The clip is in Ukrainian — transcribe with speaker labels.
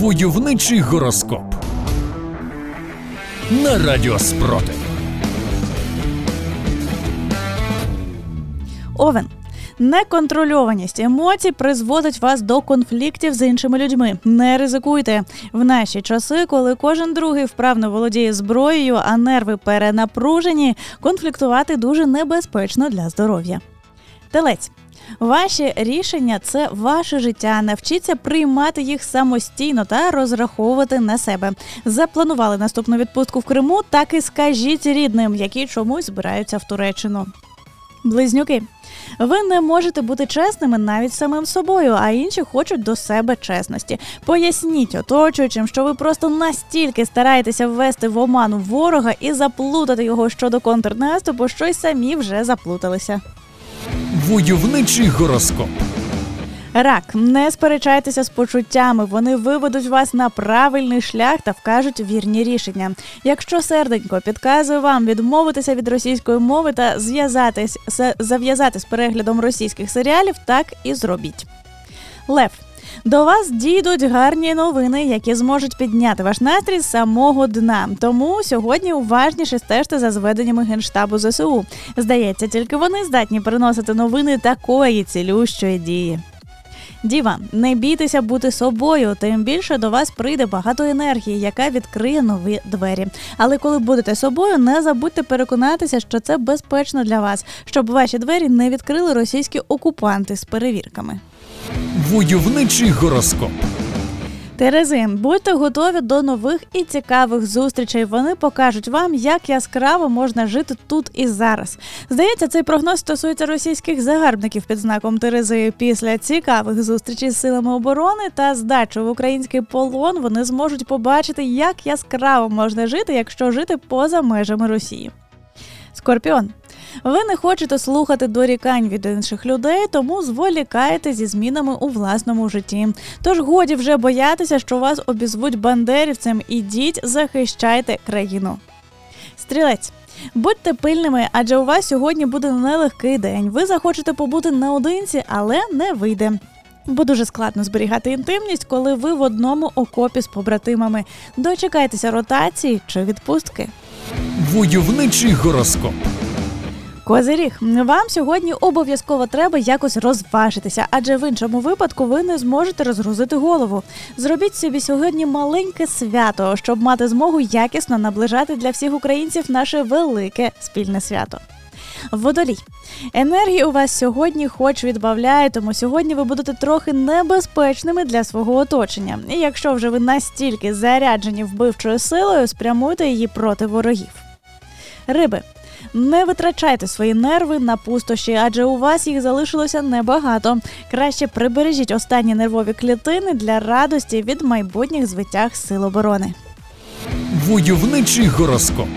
Speaker 1: Войовничий гороскоп на Радіо Спротив.
Speaker 2: Овен. Неконтрольованість емоцій призводить вас до конфліктів з іншими людьми. Не ризикуйте в наші часи, коли кожен другий вправно володіє зброєю, а нерви перенапружені. Конфліктувати дуже небезпечно для здоров'я. Телець. Ваші рішення це ваше життя. Навчіться приймати їх самостійно та розраховувати на себе. Запланували наступну відпустку в Криму, так і скажіть рідним, які чомусь збираються в Туреччину. Близнюки. Ви не можете бути чесними навіть самим собою, а інші хочуть до себе чесності. Поясніть оточуючим, що ви просто настільки стараєтеся ввести в оману ворога і заплутати його щодо контрнаступу, що й самі вже заплуталися.
Speaker 1: Войовничий гороскоп.
Speaker 2: Рак, не сперечайтеся з почуттями, вони виведуть вас на правильний шлях та вкажуть вірні рішення. Якщо серденько підказує вам відмовитися від російської мови та зв'язатись зав'язати з переглядом російських серіалів, так і зробіть. Лев. До вас дійдуть гарні новини, які зможуть підняти ваш настрій з самого дна. Тому сьогодні уважніше стежте за зведеннями генштабу ЗСУ. Здається, тільки вони здатні приносити новини такої цілющої дії. Діва, не бійтеся бути собою, тим більше до вас прийде багато енергії, яка відкриє нові двері. Але коли будете собою, не забудьте переконатися, що це безпечно для вас, щоб ваші двері не відкрили російські окупанти з перевірками.
Speaker 1: Войовничий гороскоп.
Speaker 2: Терези, будьте готові до нових і цікавих зустрічей. Вони покажуть вам, як яскраво можна жити тут і зараз. Здається, цей прогноз стосується російських загарбників під знаком Терези. Після цікавих зустрічей з силами оборони та здачі в український полон вони зможуть побачити, як яскраво можна жити, якщо жити поза межами Росії. Скорпіон. Ви не хочете слухати дорікань від інших людей, тому зволікаєте зі змінами у власному житті. Тож годі вже боятися, що вас обізвуть бандерівцем. Ідіть, захищайте країну. Стрілець. Будьте пильними, адже у вас сьогодні буде нелегкий день. Ви захочете побути наодинці, але не вийде. Бо дуже складно зберігати інтимність, коли ви в одному окопі з побратимами. Дочекайтеся ротації чи відпустки.
Speaker 1: Войовничий гороскоп.
Speaker 2: Козиріг, вам сьогодні обов'язково треба якось розважитися, адже в іншому випадку ви не зможете розгрузити голову. Зробіть собі сьогодні маленьке свято, щоб мати змогу якісно наближати для всіх українців наше велике спільне свято. Водолій. Енергії у вас сьогодні хоч відбавляє, тому сьогодні ви будете трохи небезпечними для свого оточення. І якщо вже ви настільки заряджені вбивчою силою, спрямуйте її проти ворогів. Риби. Не витрачайте свої нерви на пустощі, адже у вас їх залишилося небагато. Краще прибережіть останні нервові клітини для радості від майбутніх звитяг сил оборони.
Speaker 1: Войовничий гороскоп.